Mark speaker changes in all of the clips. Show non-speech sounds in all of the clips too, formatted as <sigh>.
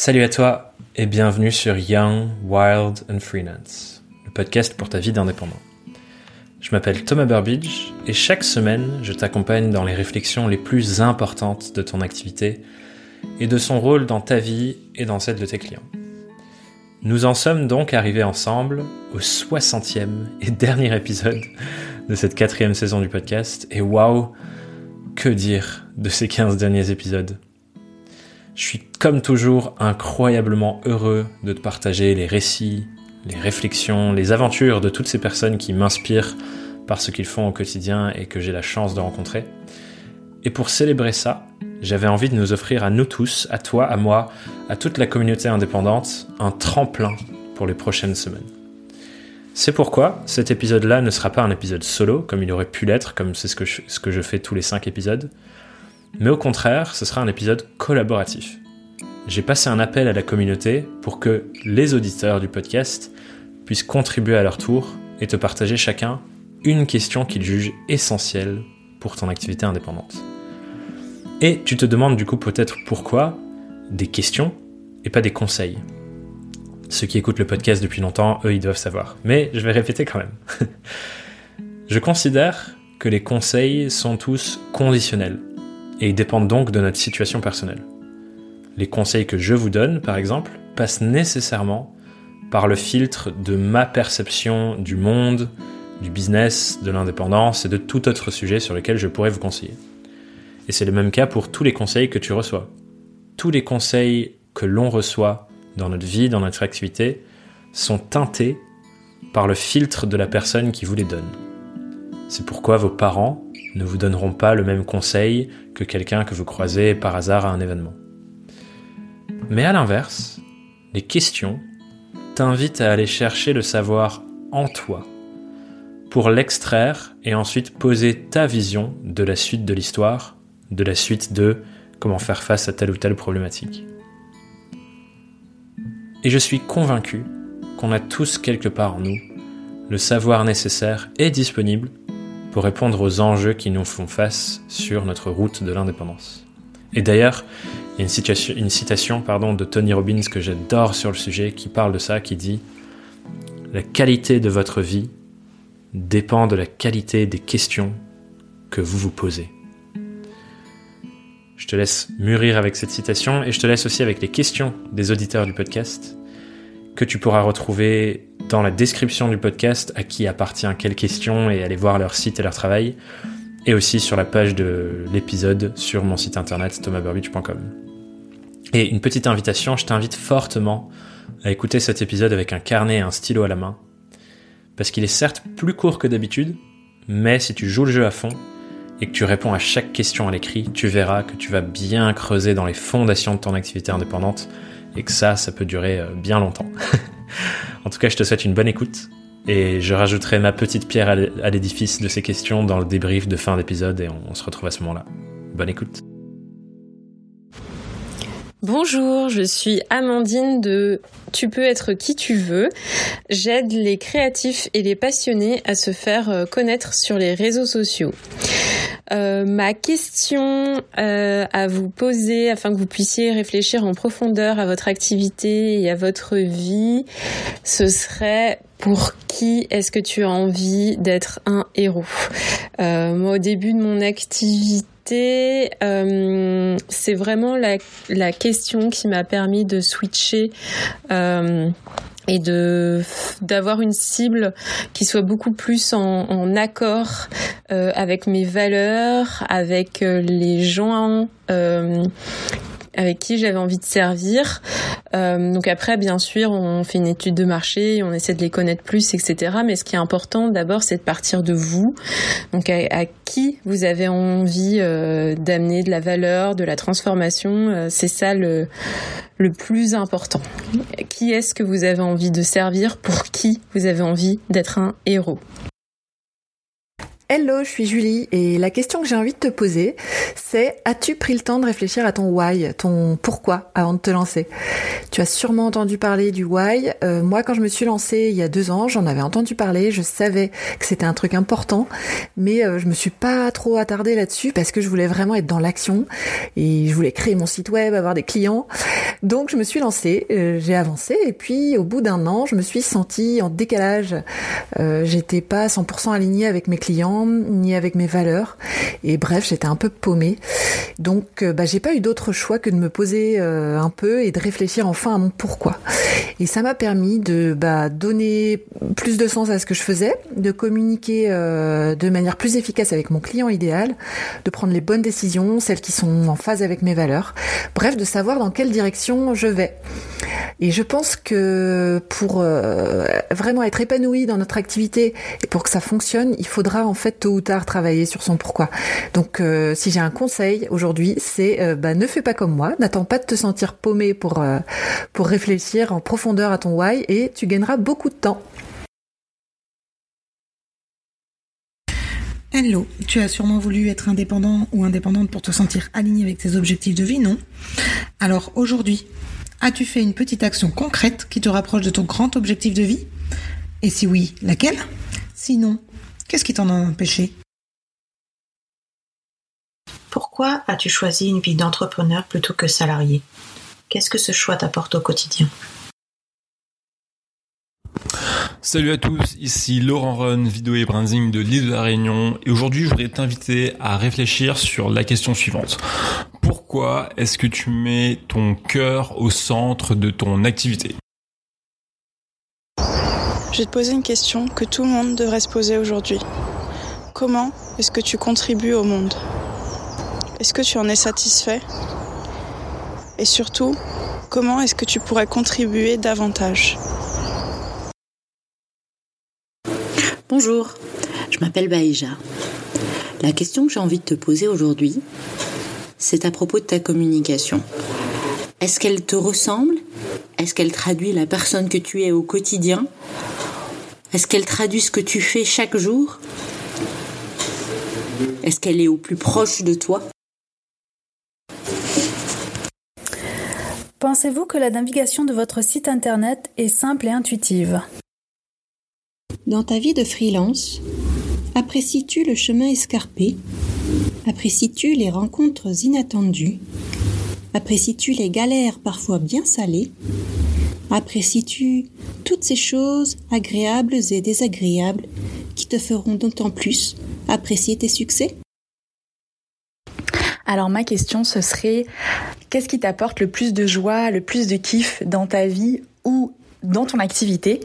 Speaker 1: Salut à toi et bienvenue sur Young, Wild and Freelance, le podcast pour ta vie d'indépendant. Je m'appelle Thomas Burbidge et chaque semaine, je t'accompagne dans les réflexions les plus importantes de ton activité et de son rôle dans ta vie et dans celle de tes clients. Nous en sommes donc arrivés ensemble au 60e et dernier épisode de cette quatrième saison du podcast et waouh, que dire de ces 15 derniers épisodes? Je suis comme toujours incroyablement heureux de te partager les récits, les réflexions, les aventures de toutes ces personnes qui m'inspirent par ce qu'ils font au quotidien et que j'ai la chance de rencontrer. Et pour célébrer ça, j'avais envie de nous offrir à nous tous, à toi, à moi, à toute la communauté indépendante, un tremplin pour les prochaines semaines. C'est pourquoi cet épisode-là ne sera pas un épisode solo, comme il aurait pu l'être, comme c'est ce, que je, ce que je fais tous les cinq épisodes, mais au contraire, ce sera un épisode collaboratif. J'ai passé un appel à la communauté pour que les auditeurs du podcast puissent contribuer à leur tour et te partager chacun une question qu'ils jugent essentielle pour ton activité indépendante. Et tu te demandes du coup peut-être pourquoi des questions et pas des conseils. Ceux qui écoutent le podcast depuis longtemps, eux, ils doivent savoir. Mais je vais répéter quand même. <laughs> je considère que les conseils sont tous conditionnels et ils dépendent donc de notre situation personnelle. Les conseils que je vous donne, par exemple, passent nécessairement par le filtre de ma perception du monde, du business, de l'indépendance et de tout autre sujet sur lequel je pourrais vous conseiller. Et c'est le même cas pour tous les conseils que tu reçois. Tous les conseils que l'on reçoit dans notre vie, dans notre activité, sont teintés par le filtre de la personne qui vous les donne. C'est pourquoi vos parents ne vous donneront pas le même conseil que quelqu'un que vous croisez par hasard à un événement. Mais à l'inverse, les questions t'invitent à aller chercher le savoir en toi pour l'extraire et ensuite poser ta vision de la suite de l'histoire, de la suite de comment faire face à telle ou telle problématique. Et je suis convaincu qu'on a tous quelque part en nous le savoir nécessaire et disponible pour répondre aux enjeux qui nous font face sur notre route de l'indépendance. Et d'ailleurs, il y a une, citation, pardon, de Tony Robbins que j'adore sur le sujet qui parle de ça, qui dit ⁇ La qualité de votre vie dépend de la qualité des questions que vous vous posez. Je te laisse mûrir avec cette citation et je te laisse aussi avec les questions des auditeurs du podcast que tu pourras retrouver dans la description du podcast à qui appartient quelle question et aller voir leur site et leur travail. Et aussi sur la page de l'épisode sur mon site internet thomasburbidge.com. Et une petite invitation, je t'invite fortement à écouter cet épisode avec un carnet et un stylo à la main. Parce qu'il est certes plus court que d'habitude, mais si tu joues le jeu à fond et que tu réponds à chaque question à l'écrit, tu verras que tu vas bien creuser dans les fondations de ton activité indépendante et que ça, ça peut durer euh, bien longtemps. <laughs> en tout cas, je te souhaite une bonne écoute et je rajouterai ma petite pierre à l'édifice de ces questions dans le débrief de fin d'épisode et on se retrouve à ce moment-là. Bonne écoute.
Speaker 2: Bonjour, je suis Amandine de Tu peux être qui tu veux. J'aide les créatifs et les passionnés à se faire euh, connaître sur les réseaux sociaux. Euh, ma question euh, à vous poser afin que vous puissiez réfléchir en profondeur à votre activité et à votre vie, ce serait pour qui est-ce que tu as envie d'être un héros? Moi, au début de mon activité, euh, c'est vraiment la, question qui m'a permis de switcher euh, et de d'avoir une cible qui soit beaucoup plus en, accord euh, avec mes valeurs, avec les gens avec qui j'avais envie de servir. Euh, donc après, bien sûr, on fait une étude de marché, on essaie de les connaître plus, etc. Mais ce qui est important d'abord, c'est de partir de vous. Donc à, qui vous avez envie euh, d'amener de la valeur, de la transformation, euh, c'est ça le, le plus important. Qui est-ce que vous avez envie de servir? Pour qui vous avez envie d'être un héros?
Speaker 3: Hello, je suis Julie et la question que j'ai envie de te poser, c'est as-tu pris le temps de réfléchir à ton why, ton pourquoi avant de te lancer? Tu as sûrement entendu parler du why. Euh, moi, quand je me suis lancée il y a deux ans, j'en avais entendu parler, je savais que c'était un truc important, mais euh, je me suis pas trop attardée là-dessus parce que je voulais vraiment être dans l'action et je voulais créer mon site web, avoir des clients. Donc je me suis lancée, euh, j'ai avancé et puis au bout d'un an, je me suis sentie en décalage. J'étais pas 100% alignée avec mes clients ni avec mes valeurs. Et bref, j'étais un peu paumée. Donc, euh, bah, j'ai pas eu d'autre choix que de me poser euh, un peu et de réfléchir enfin à mon pourquoi. Et ça m'a permis de bah, donner plus de sens à ce que je faisais, de communiquer euh, de manière plus efficace avec mon client idéal, de prendre les bonnes décisions, celles qui sont en phase avec mes valeurs. Bref, de savoir dans quelle direction je vais. Et je pense que pour vraiment être épanoui dans notre activité et pour que ça fonctionne, il faudra en fait tôt ou tard travailler sur son pourquoi. Donc euh, si j'ai un conseil aujourd'hui, c'est euh, bah, ne fais pas comme moi, n'attends pas de te sentir paumé pour euh, pour réfléchir en profondeur à ton why et tu gagneras beaucoup de temps.
Speaker 4: Hello, tu as sûrement voulu être indépendant ou indépendante pour te sentir aligné avec tes objectifs de vie, non? Alors aujourd'hui, as-tu fait une petite action concrète qui te rapproche de ton grand objectif de vie? Et si oui, laquelle? Sinon, Qu'est-ce qui t'en a empêché?
Speaker 5: Pourquoi as-tu choisi une vie d'entrepreneur plutôt que salarié? Qu'est-ce que ce choix t'apporte au quotidien?
Speaker 6: Salut à tous, ici Laurent Run, vidéo et branding de l'île de la Réunion. Et aujourd'hui je voudrais t'inviter à réfléchir sur la question suivante. Pourquoi est-ce que tu mets ton cœur au centre de ton activité?
Speaker 7: Je vais te poser une question que tout le monde devrait se poser aujourd'hui. Comment est-ce que tu contribues au monde? Est-ce que tu en es satisfait? Et surtout, comment est-ce que tu pourrais contribuer davantage?
Speaker 8: Bonjour, je m'appelle Baïja. La question que j'ai envie de te poser aujourd'hui, c'est à propos de ta communication. Est-ce qu'elle te ressemble? Est-ce qu'elle traduit la personne que tu es au quotidien? Est-ce qu'elle traduit ce que tu fais chaque jour? Est-ce qu'elle est au plus proche de toi?
Speaker 9: Pensez-vous que la navigation de votre site internet est simple et intuitive?
Speaker 10: Dans ta vie de freelance, apprécies-tu le chemin escarpé? Apprécies-tu les rencontres inattendues? Apprécies-tu les galères parfois bien salées? Apprécies-tu toutes ces choses agréables et désagréables qui te feront d'autant plus apprécier tes succès?
Speaker 9: Alors ma question ce serait qu'est-ce qui t'apporte le plus de joie, le plus de kiff dans ta vie ou dans ton activité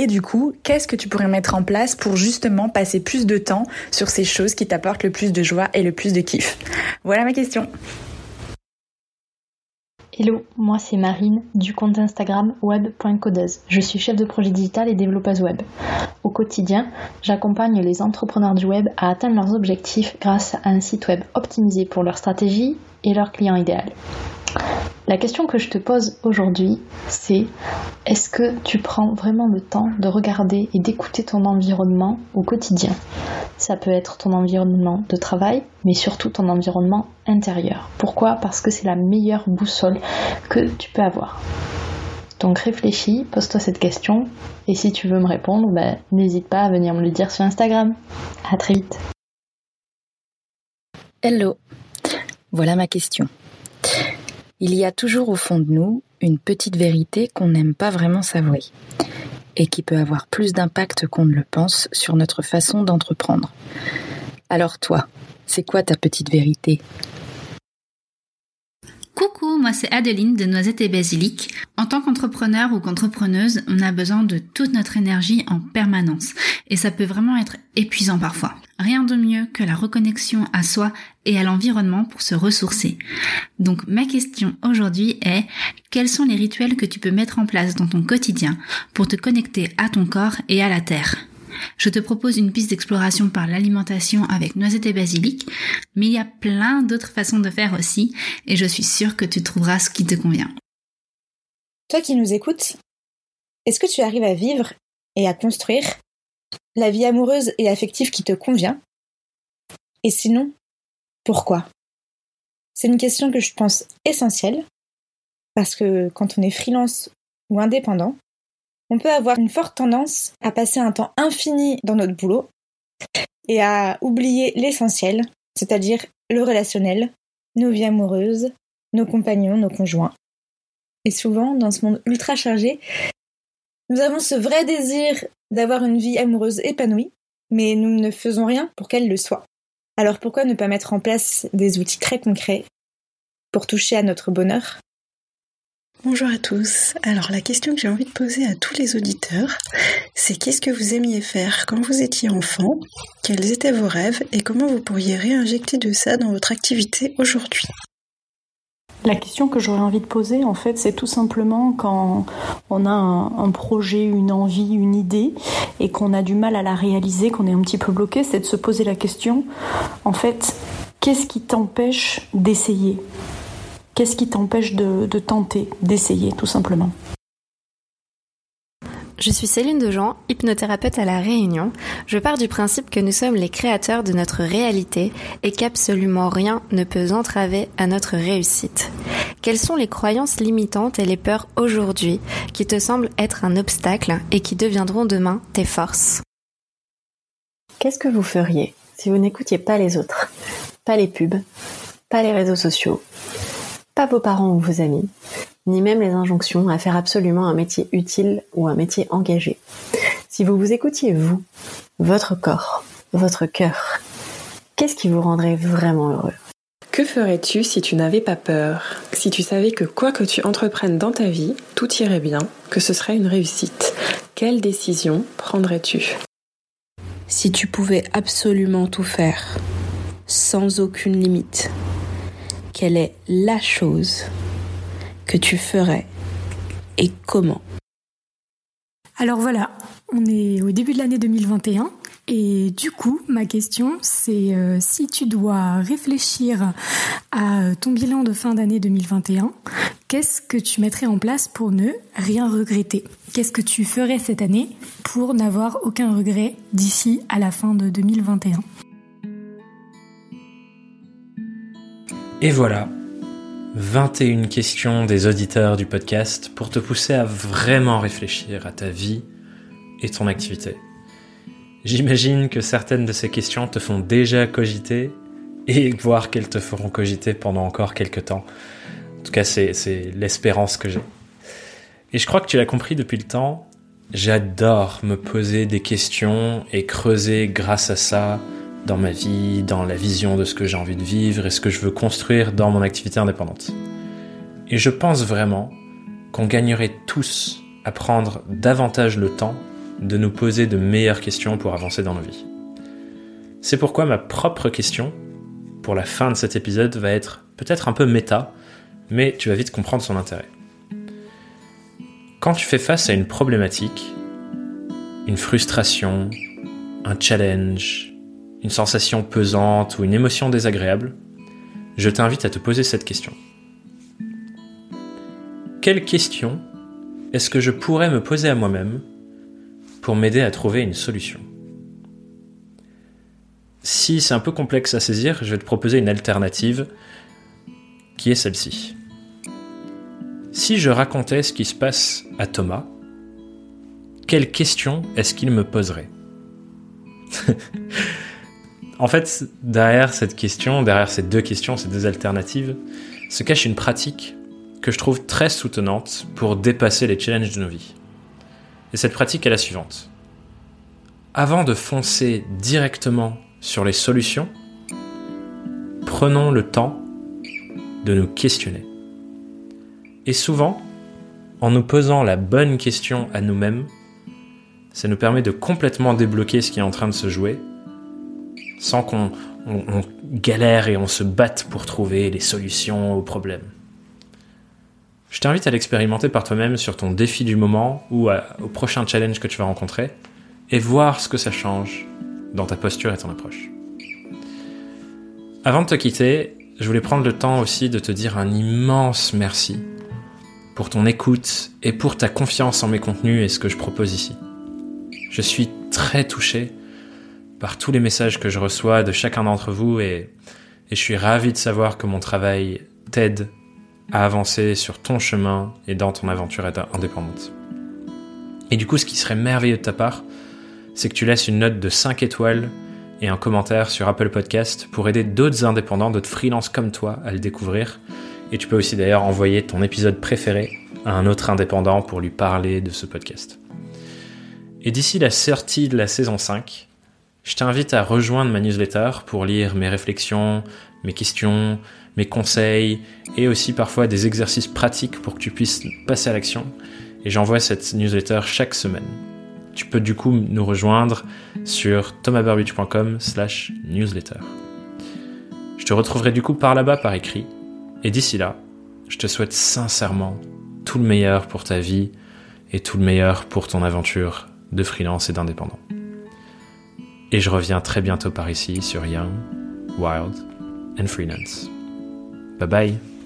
Speaker 9: et du coup, qu'est-ce que tu pourrais mettre en place pour justement passer plus de temps sur ces choses qui t'apportent le plus de joie et le plus de kiff? Voilà ma question.
Speaker 11: Hello, moi c'est Marine du compte Instagram web.codeuse. Je suis chef de projet digital et développeuse web. Au quotidien, j'accompagne les entrepreneurs du web à atteindre leurs objectifs grâce à un site web optimisé pour leur stratégie et leur client idéal. La question que je te pose aujourd'hui, c'est est-ce que tu prends vraiment le temps de regarder et d'écouter ton environnement au quotidien? Ça peut être ton environnement de travail, mais surtout ton environnement intérieur. Pourquoi? Parce que c'est la meilleure boussole que tu peux avoir. Donc réfléchis, pose-toi cette question, et si tu veux me répondre, ben, n'hésite pas à venir me le dire sur Instagram. À très vite.
Speaker 12: Hello, voilà ma question. Il y a toujours au fond de nous une petite vérité qu'on n'aime pas vraiment savourer et qui peut avoir plus d'impact qu'on ne le pense sur notre façon d'entreprendre. Alors toi, c'est quoi ta petite vérité?
Speaker 13: Coucou, moi c'est Adeline de Noisette et Basilic. En tant qu'entrepreneur ou qu'entrepreneuse, on a besoin de toute notre énergie en permanence et ça peut vraiment être épuisant parfois. Rien de mieux que la reconnexion à soi et à l'environnement pour se ressourcer. Donc ma question aujourd'hui est quels sont les rituels que tu peux mettre en place dans ton quotidien pour te connecter à ton corps et à la terre? Je te propose une piste d'exploration par l'alimentation avec noisette et basilic, mais il y a plein d'autres façons de faire aussi, et je suis sûre que tu trouveras ce qui te convient.
Speaker 14: Toi qui nous écoutes, est-ce que tu arrives à vivre et à construire la vie amoureuse et affective qui te convient? Et sinon, pourquoi? C'est une question que je pense essentielle parce que quand on est freelance ou indépendant, on peut avoir une forte tendance à passer un temps infini dans notre boulot et à oublier l'essentiel, c'est-à-dire le relationnel, nos vies amoureuses, nos compagnons, nos conjoints. Et souvent, dans ce monde ultra chargé, nous avons ce vrai désir d'avoir une vie amoureuse épanouie, mais nous ne faisons rien pour qu'elle le soit. Alors pourquoi ne pas mettre en place des outils très concrets pour toucher à notre bonheur?
Speaker 15: Bonjour à tous. Alors la question que j'ai envie de poser à tous les auditeurs, c'est qu'est-ce que vous aimiez faire quand vous étiez enfant? Quels étaient vos rêves? Et comment vous pourriez réinjecter de ça dans votre activité aujourd'hui?
Speaker 16: La question que j'aurais envie de poser, en fait, c'est tout simplement quand on a un, projet, une envie, une idée, et qu'on a du mal à la réaliser, qu'on est un petit peu bloqué, c'est de se poser la question, en fait, qu'est-ce qui t'empêche d'essayer? Qu'est-ce qui t'empêche de, tenter, d'essayer, tout simplement?
Speaker 17: Je suis Céline Dejean, hypnothérapeute à La Réunion. Je pars du principe que nous sommes les créateurs de notre réalité et qu'absolument rien ne peut entraver à notre réussite. Quelles sont les croyances limitantes et les peurs aujourd'hui qui te semblent être un obstacle et qui deviendront demain tes forces?
Speaker 18: Qu'est-ce que vous feriez si vous n'écoutiez pas les autres? Pas les pubs, pas les réseaux sociaux, pas vos parents ou vos amis, ni même les injonctions à faire absolument un métier utile ou un métier engagé. Si vous vous écoutiez vous, votre corps, votre cœur, qu'est-ce qui vous rendrait vraiment heureux?
Speaker 19: Que ferais-tu si tu n'avais pas peur? Si tu savais que quoi que tu entreprennes dans ta vie, tout irait bien, que ce serait une réussite. Quelle décision prendrais-tu?
Speaker 20: Si tu pouvais absolument tout faire, sans aucune limite, quelle est la chose que tu ferais et comment.
Speaker 21: Alors voilà, on est au début de l'année 2021 et du coup, ma question, c'est euh, si tu dois réfléchir à ton bilan de fin d'année 2021, qu'est-ce que tu mettrais en place pour ne rien regretter? Qu'est-ce que tu ferais cette année pour n'avoir aucun regret d'ici à la fin de 2021
Speaker 1: Et voilà, 21 questions des auditeurs du podcast pour te pousser à vraiment réfléchir à ta vie et ton activité. J'imagine que certaines de ces questions te font déjà cogiter et voir qu'elles te feront cogiter pendant encore quelques temps. En tout cas, c'est l'espérance que j'ai. Et je crois que tu l'as compris depuis le temps, j'adore me poser des questions et creuser grâce à ça dans ma vie, dans la vision de ce que j'ai envie de vivre et ce que je veux construire dans mon activité indépendante. Et je pense vraiment qu'on gagnerait tous à prendre davantage le temps de nous poser de meilleures questions pour avancer dans nos vies. C'est pourquoi ma propre question, pour la fin de cet épisode, va être peut-être un peu méta, mais tu vas vite comprendre son intérêt. Quand tu fais face à une problématique, une frustration, un challenge, une sensation pesante ou une émotion désagréable, je t'invite à te poser cette question. Quelle question est-ce que je pourrais me poser à moi-même pour m'aider à trouver une solution? Si c'est un peu complexe à saisir, je vais te proposer une alternative qui est celle-ci. Si je racontais ce qui se passe à Thomas, quelle question est-ce qu'il me poserait? <laughs> En fait, derrière cette question, derrière ces deux questions, ces deux alternatives, se cache une pratique que je trouve très soutenante pour dépasser les challenges de nos vies. Et cette pratique est la suivante. Avant de foncer directement sur les solutions, prenons le temps de nous questionner. Et souvent, en nous posant la bonne question à nous-mêmes, ça nous permet de complètement débloquer ce qui est en train de se jouer sans qu'on galère et on se batte pour trouver les solutions aux problèmes. Je t'invite à l'expérimenter par toi-même sur ton défi du moment ou au prochain challenge que tu vas rencontrer et voir ce que ça change dans ta posture et ton approche. Avant de te quitter, je voulais prendre le temps aussi de te dire un immense merci pour ton écoute et pour ta confiance en mes contenus et ce que je propose ici. Je suis très touché par tous les messages que je reçois de chacun d'entre vous et, je suis ravi de savoir que mon travail t'aide à avancer sur ton chemin et dans ton aventure indépendante. Et du coup, ce qui serait merveilleux de ta part, c'est que tu laisses une note de 5 étoiles et un commentaire sur Apple Podcast pour aider d'autres indépendants, d'autres freelances comme toi à le découvrir. Et tu peux aussi d'ailleurs envoyer ton épisode préféré à un autre indépendant pour lui parler de ce podcast. Et d'ici la sortie de la saison 5, je t'invite à rejoindre ma newsletter pour lire mes réflexions, mes questions, mes conseils et aussi parfois des exercices pratiques pour que tu puisses passer à l'action. Et j'envoie cette newsletter chaque semaine. Tu peux du coup nous rejoindre sur thomasburbidge.com slash newsletter. Je te retrouverai du coup par là-bas par écrit. Et d'ici là, je te souhaite sincèrement tout le meilleur pour ta vie et tout le meilleur pour ton aventure de freelance et d'indépendant. Et je reviens très bientôt par ici sur Young, Wild and Freelance. Bye bye